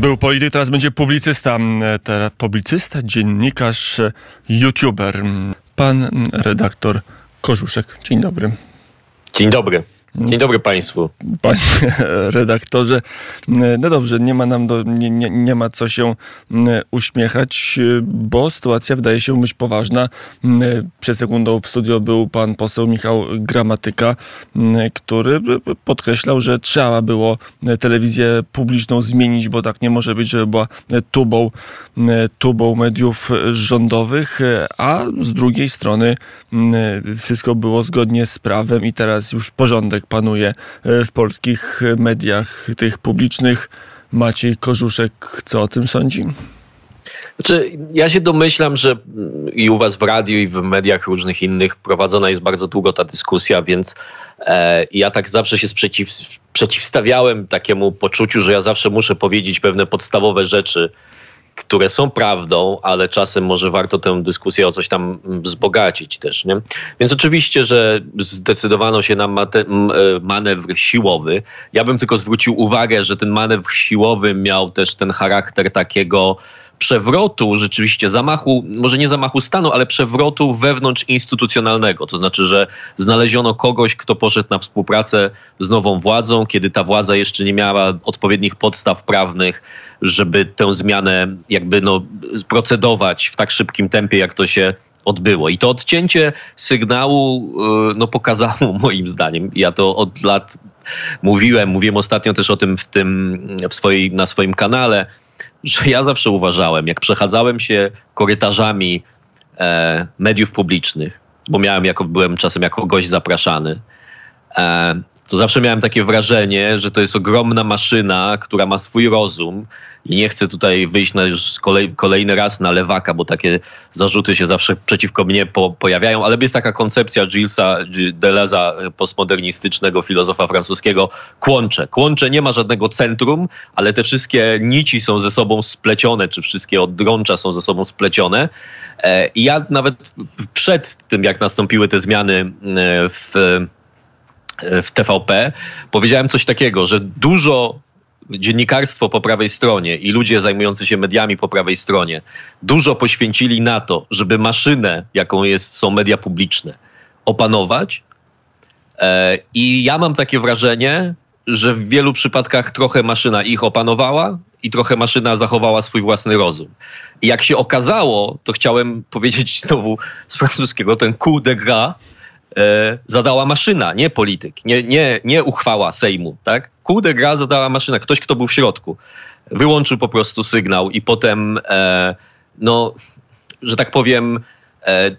Był polityk, teraz będzie publicysta. Teraz publicysta, dziennikarz, youtuber. Pan redaktor Korzuszek. Dzień dobry. Dzień dobry. Dzień dobry Państwu. Panie redaktorze, no dobrze, nie ma nam do, nie, nie, nie ma co się uśmiechać, bo sytuacja wydaje się być poważna. Przed sekundą w studio był pan poseł Michał Gramatyka, który podkreślał, że trzeba było telewizję publiczną zmienić, bo tak nie może być, żeby była tubą, tubą mediów rządowych, a z drugiej strony wszystko było zgodnie z prawem i teraz już porządek panuje e, w polskich mediach, tych publicznych. Maciej Korzuszek, co o tym sądzi? Znaczy, ja się domyślam, że i u was w radiu, i w mediach różnych innych prowadzona jest bardzo długo ta dyskusja, więc e, ja tak zawsze się sprzeciw, przeciwstawiałem takiemu poczuciu, że ja zawsze muszę powiedzieć pewne podstawowe rzeczy, które są prawdą, ale czasem może warto tę dyskusję o coś tam wzbogacić też. Nie? Więc oczywiście, że zdecydowano się na mate, e, manewr siłowy. Ja bym tylko zwrócił uwagę, że ten manewr siłowy miał też ten charakter takiego przewrotu, rzeczywiście zamachu, może nie zamachu stanu, ale przewrotu wewnątrz instytucjonalnego. To znaczy, że znaleziono kogoś, kto poszedł na współpracę z nową władzą, kiedy ta władza jeszcze nie miała odpowiednich podstaw prawnych, żeby tę zmianę jakby no, procedować w tak szybkim tempie, jak to się odbyło. I to odcięcie sygnału y, no, pokazało moim zdaniem, ja to od lat mówiłem, mówiłem ostatnio też o tym, w tym w na swoim kanale, że ja zawsze uważałem, jak przechadzałem się korytarzami e, mediów publicznych, bo miałem jako, byłem czasem jako gość zapraszany, e, to zawsze miałem takie wrażenie, że to jest ogromna maszyna, która ma swój rozum i nie chcę tutaj wyjść na już kolej, kolejny raz na lewaka, bo takie zarzuty się zawsze przeciwko mnie po, pojawiają, ale jest taka koncepcja Gillesa Deleza, postmodernistycznego filozofa francuskiego, kłącze. Kłącze nie ma żadnego centrum, ale te wszystkie nici są ze sobą splecione, czy wszystkie odrącza są ze sobą splecione. E, I ja nawet przed tym, jak nastąpiły te zmiany e, w w TVP, powiedziałem coś takiego, że dużo dziennikarstwo po prawej stronie i ludzie zajmujący się mediami po prawej stronie dużo poświęcili na to, żeby maszynę, jaką jest, są media publiczne, opanować. E, I ja mam takie wrażenie, że w wielu przypadkach trochę maszyna ich opanowała i trochę maszyna zachowała swój własny rozum. I jak się okazało, to chciałem powiedzieć znowu z francuskiego, ten coup de gras, zadała maszyna, nie polityk, nie, nie, nie uchwała Sejmu, tak? Coup de zadała maszyna, ktoś, kto był w środku. Wyłączył po prostu sygnał i potem, e, no, że tak powiem, E,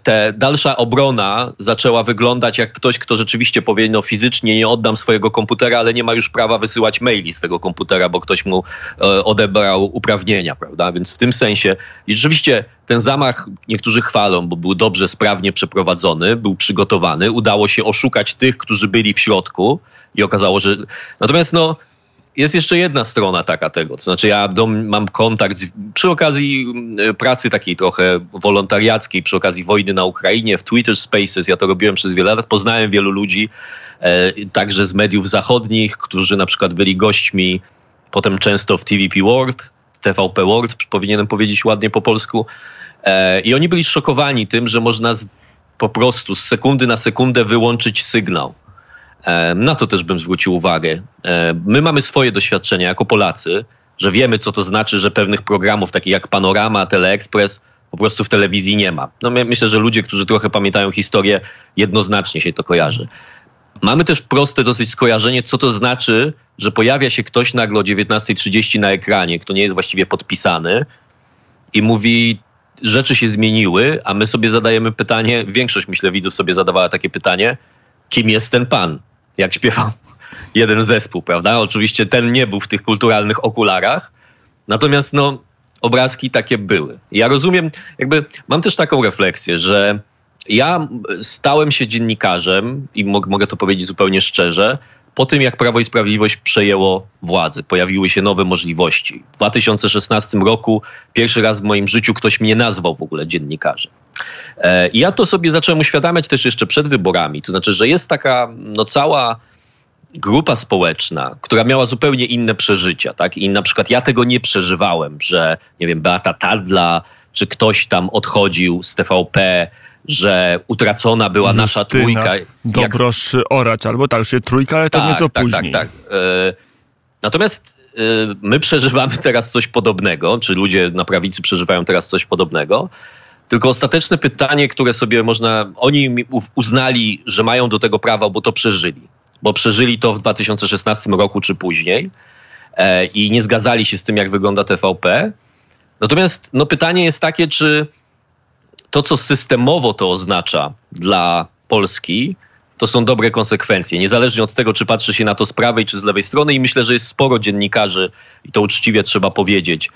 te dalsza obrona zaczęła wyglądać jak ktoś, kto rzeczywiście powie, no fizycznie nie oddam swojego komputera, ale nie ma już prawa wysyłać maili z tego komputera, bo ktoś mu e, odebrał uprawnienia, prawda? Więc w tym sensie i rzeczywiście ten zamach niektórzy chwalą, bo był dobrze, sprawnie przeprowadzony, był przygotowany, udało się oszukać tych, którzy byli w środku i okazało, że... Natomiast no jest jeszcze jedna strona taka tego. To znaczy, ja dom, mam kontakt z, przy okazji mm, pracy takiej trochę wolontariackiej, przy okazji wojny na Ukrainie, w Twitter Spaces, ja to robiłem przez wiele lat, poznałem wielu ludzi, e, także z mediów zachodnich, którzy na przykład byli gośćmi potem często w TVP World, TVP World, powinienem powiedzieć ładnie po polsku. E, I oni byli szokowani tym, że można z, po prostu z sekundy na sekundę wyłączyć sygnał. E, na to też bym zwrócił uwagę. E, my mamy swoje doświadczenia jako Polacy, że wiemy, co to znaczy, że pewnych programów, takich jak Panorama, Teleexpress, po prostu w telewizji nie ma. No myślę, że ludzie, którzy trochę pamiętają historię, jednoznacznie się to kojarzy. Mamy też proste dosyć skojarzenie, co to znaczy, że pojawia się ktoś nagle o 19.30 na ekranie, kto nie jest właściwie podpisany i mówi, rzeczy się zmieniły, a my sobie zadajemy pytanie, większość myślę widzów sobie zadawała takie pytanie, kim jest ten pan? Jak śpiewał jeden zespół, prawda? Oczywiście ten nie był w tych kulturalnych okularach, natomiast no, obrazki takie były. Ja rozumiem, jakby mam też taką refleksję, że ja stałem się dziennikarzem i mogę to powiedzieć zupełnie szczerze, po tym jak Prawo i Sprawiedliwość przejęło władzę, pojawiły się nowe możliwości. W 2016 roku pierwszy raz w moim życiu ktoś mnie nazwał w ogóle dziennikarzem. E, I ja to sobie zacząłem uświadamiać też jeszcze przed wyborami. To znaczy, że jest taka no, cała grupa społeczna, która miała zupełnie inne przeżycia, tak? I na przykład ja tego nie przeżywałem, że nie wiem, Beata Tadla, czy ktoś tam odchodził z TVP, że utracona była Justyna, nasza trójka. Dobrosz jak... Oracz, albo tak, że trójka, ale to tak, nieco tak, później. Tak, tak, tak. Natomiast e, my przeżywamy teraz coś podobnego, czy ludzie na prawicy przeżywają teraz coś podobnego. Tylko ostateczne pytanie, które sobie można, oni uznali, że mają do tego prawa, bo to przeżyli. Bo przeżyli to w 2016 roku czy później e, i nie zgadzali się z tym, jak wygląda TVP. Natomiast no, pytanie jest takie, czy to, co systemowo to oznacza dla Polski, to są dobre konsekwencje. Niezależnie od tego, czy patrzy się na to z prawej, czy z lewej strony, i myślę, że jest sporo dziennikarzy, i to uczciwie trzeba powiedzieć,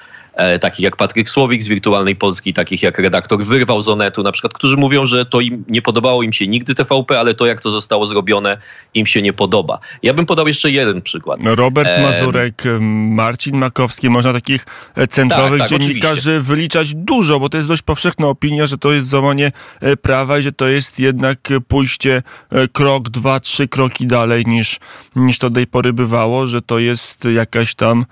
takich jak Patryk Słowik z Wirtualnej Polski, takich jak redaktor Wyrwał z Onetu, na przykład, którzy mówią, że to im nie podobało im się nigdy TVP, ale to, jak to zostało zrobione, im się nie podoba. Ja bym podał jeszcze jeden przykład. No, Robert Mazurek, Marcin Makowski, można takich e, centrowych tak, tak, dziennikarzy oczywiście. wyliczać dużo, bo to jest dość powszechna opinia, że to jest złamanie e, prawa i że to jest jednak pójście e, krok, dwa, trzy kroki dalej niż, niż to do tej pory bywało, że to jest jakaś tam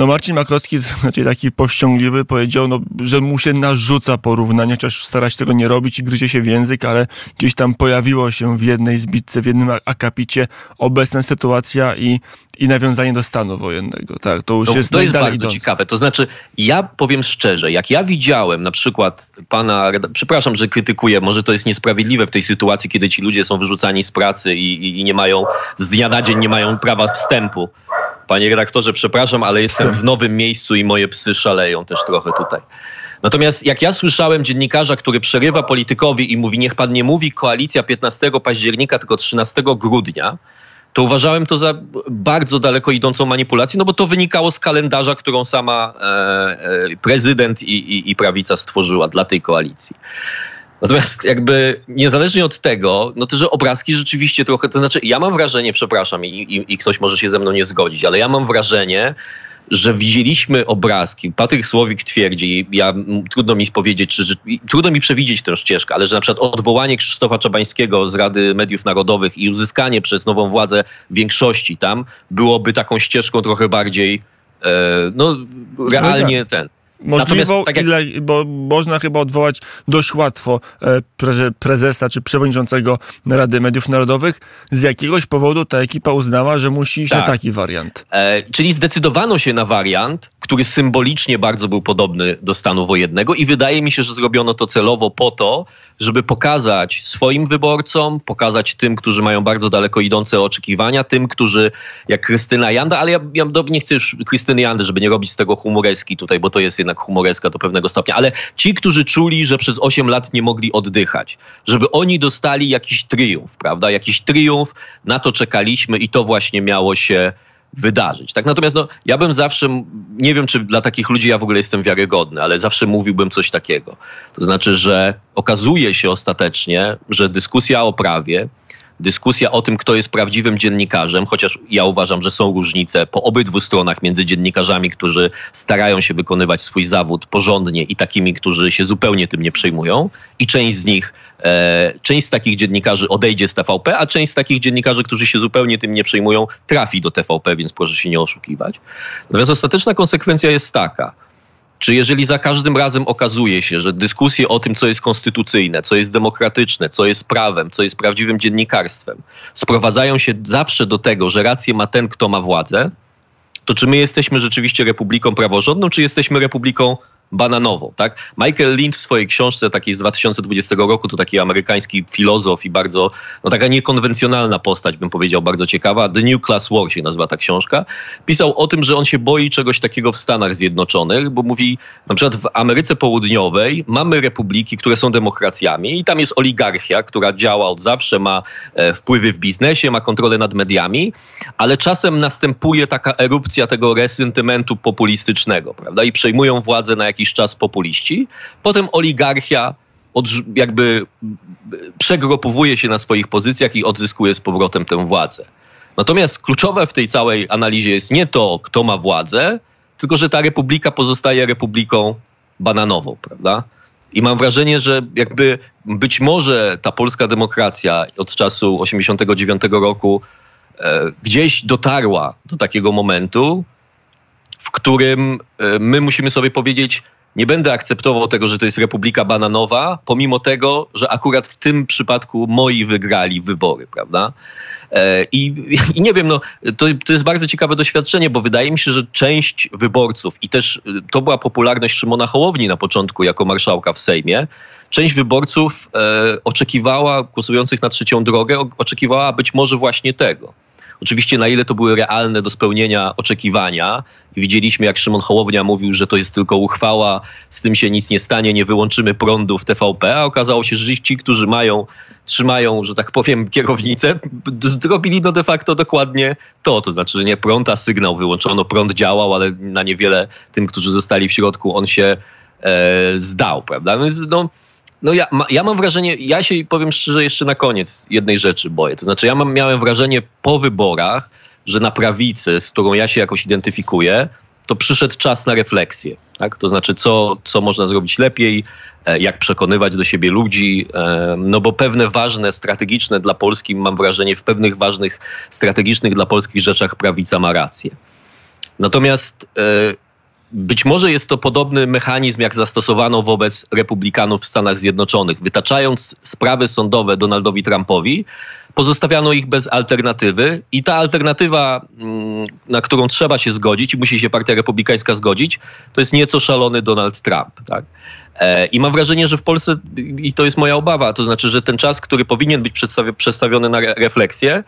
no Marcin Makowski, znaczy taki powściągliwy, powiedział, no, że mu się narzuca porównanie, chociaż stara się tego nie robić i gryzie się w język, ale gdzieś tam pojawiło się w jednej zbitce, w jednym akapicie obecna sytuacja i, i nawiązanie do stanu wojennego. Tak, to już no, jest To jest bardzo idące. ciekawe. To znaczy, ja powiem szczerze, jak ja widziałem na przykład pana, przepraszam, że krytykuję, może to jest niesprawiedliwe w tej sytuacji, kiedy ci ludzie są wyrzucani z pracy i, i, i nie mają, z dnia na dzień nie mają prawa wstępu Panie redaktorze, przepraszam, ale jestem w nowym miejscu i moje psy szaleją też trochę tutaj. Natomiast jak ja słyszałem dziennikarza, który przerywa politykowi i mówi, niech pan nie mówi koalicja 15 października, tylko 13 grudnia, to uważałem to za bardzo daleko idącą manipulację, no bo to wynikało z kalendarza, którą sama e, e, prezydent i, i, i prawica stworzyła dla tej koalicji. Natomiast jakby niezależnie od tego, no to, że obrazki rzeczywiście trochę, to znaczy ja mam wrażenie, przepraszam, i, i, i ktoś może się ze mną nie zgodzić, ale ja mam wrażenie, że widzieliśmy obrazki. Patryk Słowik twierdzi, ja, trudno mi powiedzieć, czy, trudno mi przewidzieć tę ścieżkę, ale że na przykład odwołanie Krzysztofa Czabańskiego z Rady Mediów Narodowych i uzyskanie przez nową władzę większości tam byłoby taką ścieżką trochę bardziej e, no, realnie tak. ten Możliwą, tak jak... ile, bo można chyba odwołać dość łatwo e, prezesa czy przewodniczącego Rady Mediów Narodowych. Z jakiegoś powodu ta ekipa uznała, że musi iść tak. na taki wariant. E, czyli zdecydowano się na wariant, który symbolicznie bardzo był podobny do stanu wojennego i wydaje mi się, że zrobiono to celowo po to, żeby pokazać swoim wyborcom, pokazać tym, którzy mają bardzo daleko idące oczekiwania, tym, którzy jak Krystyna Janda, ale ja, ja nie chcę już Krystyny Jandy, żeby nie robić z tego humoreski tutaj, bo to jest jednak humoreska do pewnego stopnia, ale ci, którzy czuli, że przez 8 lat nie mogli oddychać, żeby oni dostali jakiś triumf, prawda? Jakiś triumf, na to czekaliśmy i to właśnie miało się wydarzyć. Tak? Natomiast no, ja bym zawsze, nie wiem czy dla takich ludzi ja w ogóle jestem wiarygodny, ale zawsze mówiłbym coś takiego. To znaczy, że okazuje się ostatecznie, że dyskusja o prawie dyskusja o tym, kto jest prawdziwym dziennikarzem, chociaż ja uważam, że są różnice po obydwu stronach między dziennikarzami, którzy starają się wykonywać swój zawód porządnie i takimi, którzy się zupełnie tym nie przejmują. I część z nich, e, część z takich dziennikarzy odejdzie z TVP, a część z takich dziennikarzy, którzy się zupełnie tym nie przejmują, trafi do TVP, więc proszę się nie oszukiwać. Natomiast ostateczna konsekwencja jest taka, czy jeżeli za każdym razem okazuje się, że dyskusje o tym, co jest konstytucyjne, co jest demokratyczne, co jest prawem, co jest prawdziwym dziennikarstwem, sprowadzają się zawsze do tego, że rację ma ten, kto ma władzę, to czy my jesteśmy rzeczywiście republiką praworządną, czy jesteśmy republiką bananową. Tak? Michael Lind w swojej książce takiej z 2020 roku, to taki amerykański filozof i bardzo, no taka niekonwencjonalna postać, bym powiedział, bardzo ciekawa. The New Class War się nazywa ta książka. Pisał o tym, że on się boi czegoś takiego w Stanach Zjednoczonych, bo mówi, na przykład w Ameryce Południowej mamy republiki, które są demokracjami i tam jest oligarchia, która działa od zawsze, ma e, wpływy w biznesie, ma kontrolę nad mediami, ale czasem następuje taka erupcja tego resentymentu populistycznego, prawda? I przejmują władzę na jakiś jakiś czas populiści, potem oligarchia od, jakby przegropowuje się na swoich pozycjach i odzyskuje z powrotem tę władzę. Natomiast kluczowe w tej całej analizie jest nie to, kto ma władzę, tylko że ta republika pozostaje republiką bananową, prawda? I mam wrażenie, że jakby być może ta polska demokracja od czasu 89 roku gdzieś dotarła do takiego momentu, którym my musimy sobie powiedzieć, nie będę akceptował tego, że to jest Republika Bananowa, pomimo tego, że akurat w tym przypadku moi wygrali wybory, prawda? E, I, I, nie wiem, no, to, to jest bardzo ciekawe doświadczenie, bo wydaje mi się, że część wyborców, i też y, to była popularność Szymona Hołowni na początku jako marszałka w Sejmie, część wyborców e, oczekiwała, głosujących na trzecią drogę, oczekiwała być może właśnie tego Oczywiście na ile to były realne do spełnienia oczekiwania. Widzieliśmy, jak Szymon Hołownia mówił, że to jest tylko uchwała, z tym się nic nie stanie, nie wyłączymy prądu w TVP, a okazało się, że ci, którzy mają, trzymają, że tak powiem, kierownicę, zrobili no de facto dokładnie to. To znaczy, że nie prąd, a sygnał wyłączono, prąd działał, ale na niewiele tym, którzy zostali w środku, on się e, zdał, prawda? Więc no, no ja, ma, ja mam wrażenie, ja się powiem szczerze jeszcze na koniec jednej rzeczy boję. To znaczy ja mam, miałem wrażenie po wyborach, że na prawicy, z którą ja się jakoś identyfikuję, to przyszedł czas na refleksję. Tak? To znaczy, co, co można zrobić lepiej, e, jak przekonywać do siebie ludzi, e, no bo pewne ważne, strategiczne dla Polski, mam wrażenie, w pewnych ważnych, strategicznych dla polskich rzeczach prawica ma rację. Natomiast e, być może jest to podobny mechanizm, jak zastosowano wobec republikanów w Stanach Zjednoczonych. Wytaczając sprawy sądowe Donaldowi Trumpowi, pozostawiano ich bez alternatywy i ta alternatywa, mm, na którą trzeba się zgodzić i musi się Partia Republikańska zgodzić, to jest nieco szalony Donald Trump. Tak? E, I mam wrażenie, że w Polsce, i to jest moja obawa, to znaczy, że ten czas, który powinien być przedstawiony na refleksję,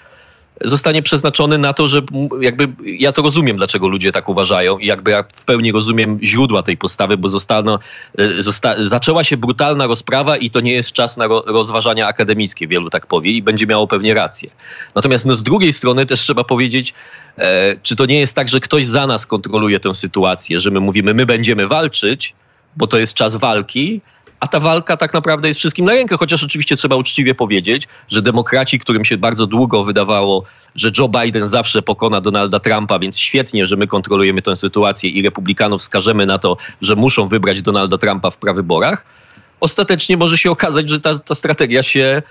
zostanie przeznaczony na to, że jakby ja to rozumiem, dlaczego ludzie tak uważają i jakby ja w pełni rozumiem źródła tej postawy, bo zostano, e, zosta, zaczęła się brutalna rozprawa i to nie jest czas na ro, rozważania akademickie, wielu tak powie i będzie miało pewnie rację. Natomiast no, z drugiej strony też trzeba powiedzieć, e, czy to nie jest tak, że ktoś za nas kontroluje tę sytuację, że my mówimy, my będziemy walczyć, bo to jest czas walki, a ta walka tak naprawdę jest wszystkim na rękę, chociaż oczywiście trzeba uczciwie powiedzieć, że demokraci, którym się bardzo długo wydawało, że Joe Biden zawsze pokona Donalda Trumpa, więc świetnie, że my kontrolujemy tę sytuację i republikanów skażemy na to, że muszą wybrać Donalda Trumpa w prawyborach, ostatecznie może się okazać, że ta, ta strategia się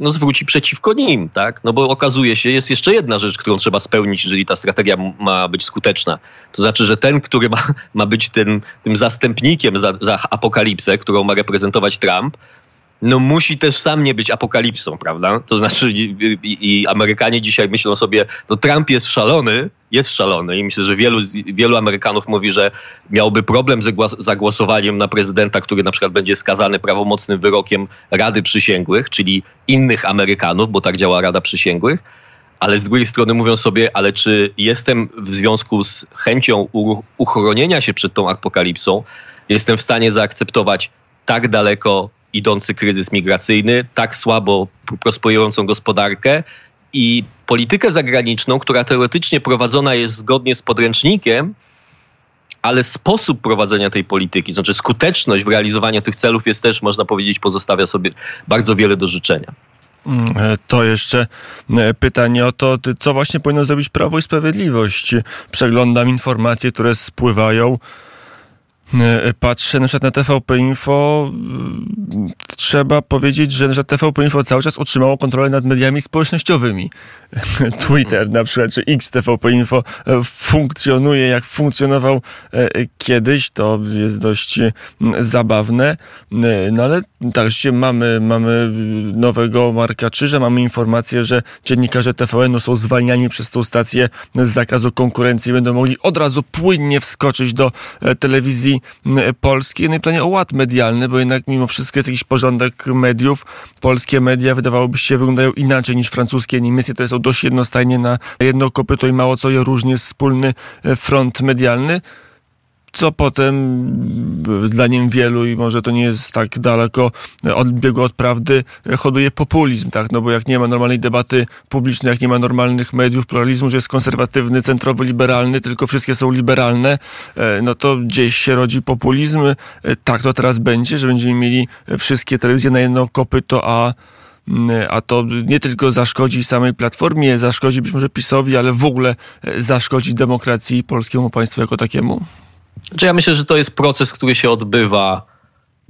no, zwróci przeciwko nim, tak? No bo okazuje się, jest jeszcze jedna rzecz, którą trzeba spełnić, jeżeli ta strategia ma być skuteczna. To znaczy, że ten, który ma, ma być tym, tym zastępnikiem za, za apokalipsę, którą ma reprezentować Trump, no musi też sam nie być apokalipsą, prawda? To znaczy i, i, Amerykanie dzisiaj myślą sobie, no Trump jest szalony, jest szalony i myślę, że wielu, wielu Amerykanów mówi, że miałby problem ze zagłosowaniem na prezydenta, który na przykład będzie skazany prawomocnym wyrokiem Rady Przysięgłych, czyli innych Amerykanów, bo tak działa Rada Przysięgłych, ale z drugiej strony mówią sobie, ale czy jestem w związku z chęcią uchronienia się przed tą apokalipsą, jestem w stanie zaakceptować tak daleko idący kryzys migracyjny, tak słabo prosperującą gospodarkę i politykę zagraniczną, która teoretycznie prowadzona jest zgodnie z podręcznikiem, ale sposób prowadzenia tej polityki, znaczy skuteczność w realizowaniu tych celów jest też, można powiedzieć, pozostawia sobie bardzo wiele do życzenia. Mm, to jeszcze e, pytanie o to, co właśnie powinno zrobić Prawo i Sprawiedliwość. Przeglądam informacje, które spływają. E, patrzę na przykład na TVP Info, e, trzeba powiedzieć, że na TVP Info cały czas utrzymało kontrolę nad mediami społecznościowymi. Twitter na przykład, czy X TVP Info e, funkcjonuje jak funkcjonował kiedyś, to jest dość zabawne, no ale tak się mamy, mamy nowego Marka Czyża, mamy informację, że dziennikarze TVN-u są zwalniani przez tą stację z zakazu konkurencji, będą mogli od razu płynnie wskoczyć do telewizji polskiej. No i planie o ład medialny, bo jednak mimo wszystko jest jakiś porządek mediów. Polskie media wydawałoby się wyglądają inaczej niż francuskie, niemieckie. To są dość jednostajnie na jedno kopyto i mało co je różni wspólny e, front medialny co potem zdaniem wielu i może to nie jest tak daleko od biegu od prawdy, hoduje populizm, tak? No bo jak nie ma normalnej debaty publicznej, jak nie ma normalnych mediów, pluralizmu, że jest konserwatywny, centrowy, liberalny, tylko wszystkie są liberalne, e, no to gdzieś się rodzi populizm. E, tak to teraz będzie, że będziemy mieli wszystkie telewizje na jedno kopyto, a a to nie tylko zaszkodzi samej Platformie, zaszkodzi być może PiSowi, ale w ogóle e, zaszkodzi demokracji i polskiemu państwu jako takiemu? Znaczy ja myślę, że to jest proces, który się odbywa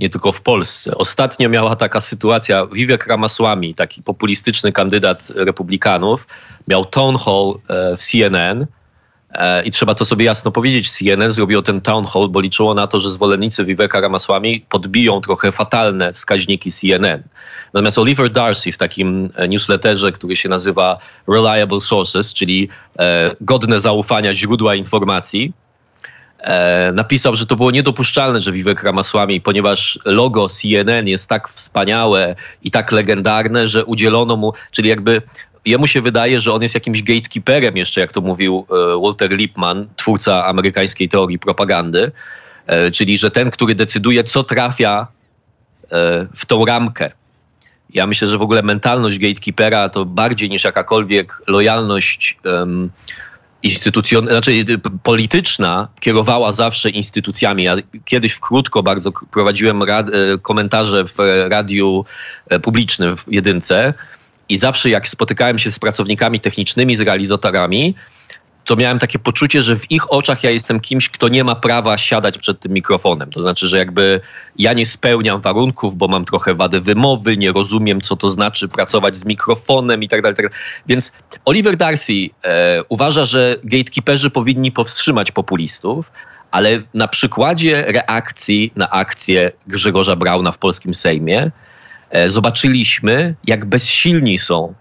nie tylko w Polsce. Ostatnio miała taka sytuacja, Vivek Ramaswamy, taki populistyczny kandydat republikanów, miał town hall e, w CNN e, i trzeba to sobie jasno powiedzieć, CNN zrobiło ten town hall, bo liczyło na to, że zwolennicy Viveka Ramaswamy podbiją trochę fatalne wskaźniki CNN. Natomiast Oliver Darcy w takim e, newsletterze, który się nazywa Reliable Sources, czyli godne zaufania źródła informacji, napisał, że to było niedopuszczalne, że Vivek Ramaswamy, ponieważ logo CNN jest tak wspaniałe i tak legendarne, że udzielono mu, czyli jakby jemu się wydaje, że on jest jakimś gatekeeperem jeszcze, jak to mówił e, Walter Lippmann, twórca amerykańskiej teorii propagandy, e, czyli że ten, który decyduje, co trafia w tą ramkę. Ja myślę, że w ogóle mentalność gatekeepera to bardziej niż jakakolwiek lojalność instytucjon- znaczy y, polityczna kierowała zawsze instytucjami. Ja kiedyś krótko bardzo prowadziłem rad- y, komentarze w radiu e, publicznym w jedynce i zawsze jak spotykałem się z pracownikami technicznymi, z realizatorami, to miałem takie poczucie, że w ich oczach ja jestem kimś, kto nie ma prawa siadać przed tym mikrofonem. To znaczy, że jakby ja nie spełniam warunków, bo mam trochę wady wymowy, nie rozumiem, co to znaczy pracować z mikrofonem i tak dalej. Tak Więc Oliver Darcy e, uważa, że gatekeeperzy powinni powstrzymać populistów, ale na przykładzie reakcji na akcję Grzegorza Brauna w polskim Sejmie e, zobaczyliśmy, jak bezsilni są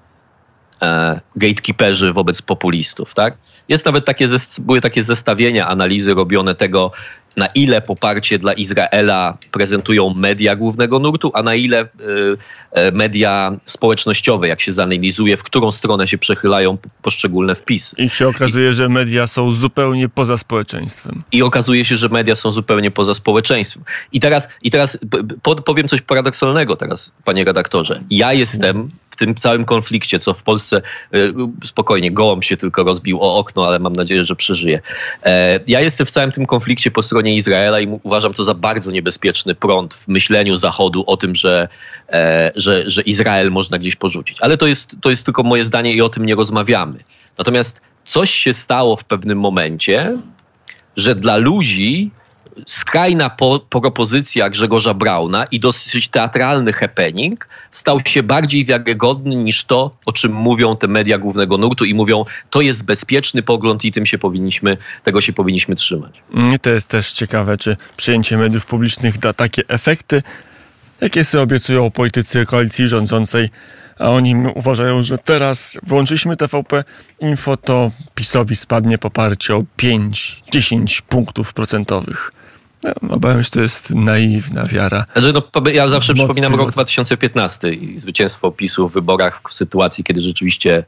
gatekeeperzy wobec populistów, tak? Jest nawet takie, były takie zestawienia, analizy robione tego, na ile poparcie dla Izraela prezentują media głównego nurtu, a na ile y, y, media społecznościowe, jak się zanalizuje, w którą stronę się przechylają poszczególne wpisy. I się okazuje, I, że media są zupełnie poza społeczeństwem. I okazuje się, że media są zupełnie poza społeczeństwem. I teraz, i teraz powiem coś paradoksalnego teraz, panie redaktorze. Ja jestem tym całym konflikcie, co w Polsce y, spokojnie, gołąb się tylko rozbił o okno, ale mam nadzieję, że przeżyje. E, ja jestem w całym tym konflikcie po stronie Izraela i uważam to za bardzo niebezpieczny prąd w myśleniu Zachodu o tym, że, e, że, że Izrael można gdzieś porzucić. Ale to jest, to jest tylko moje zdanie i o tym nie rozmawiamy. Natomiast coś się stało w pewnym momencie, że dla ludzi skrajna po, propozycja Grzegorza Brauna i dosyć teatralny happening stał się bardziej wiarygodny niż to, o czym mówią te media głównego nurtu i mówią, to jest bezpieczny pogląd i tym się powinniśmy, tego się powinniśmy trzymać. To jest też ciekawe, czy przyjęcie mediów publicznych da takie efekty, jakie sobie obiecują politycy koalicji rządzącej, a oni uważają, że teraz włączyliśmy TVP Info, to PiSowi spadnie poparcie o 5-10 punktów procentowych. No, obawiam się, że to jest naiwna wiara. Znaczy, no, ja zawsze przypominam rok 2015 i zwycięstwo PiSu w wyborach w sytuacji, kiedy rzeczywiście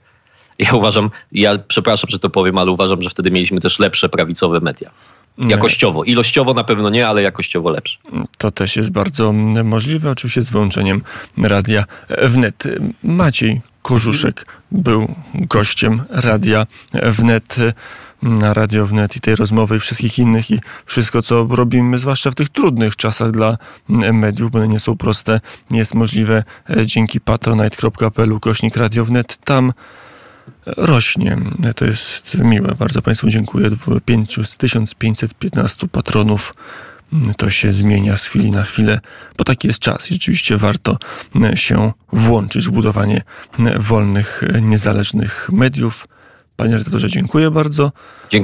ja uważam, ja przepraszam, że to powiem, ale uważam, że wtedy mieliśmy też lepsze prawicowe media. Jakościowo. Ilościowo na pewno nie, ale jakościowo lepsze. To też jest bardzo możliwe, oczywiście z wyłączeniem radia wnet. Maciej Korzuszek był gościem radia wnet na Radio Wnet i tej rozmowy i wszystkich innych i wszystko, co robimy, zwłaszcza w tych trudnych czasach dla mediów, bo one nie są proste, nie jest możliwe e, dzięki patronite.pl kośnik Radio Wnet. Tam rośnie. To jest miłe. Bardzo Państwu dziękuję. 1515 patronów. To się zmienia z chwili na chwilę, bo taki jest czas i rzeczywiście warto się włączyć w budowanie wolnych, niezależnych mediów. Panie redaktorze, dziękuję bardzo. Dziękuję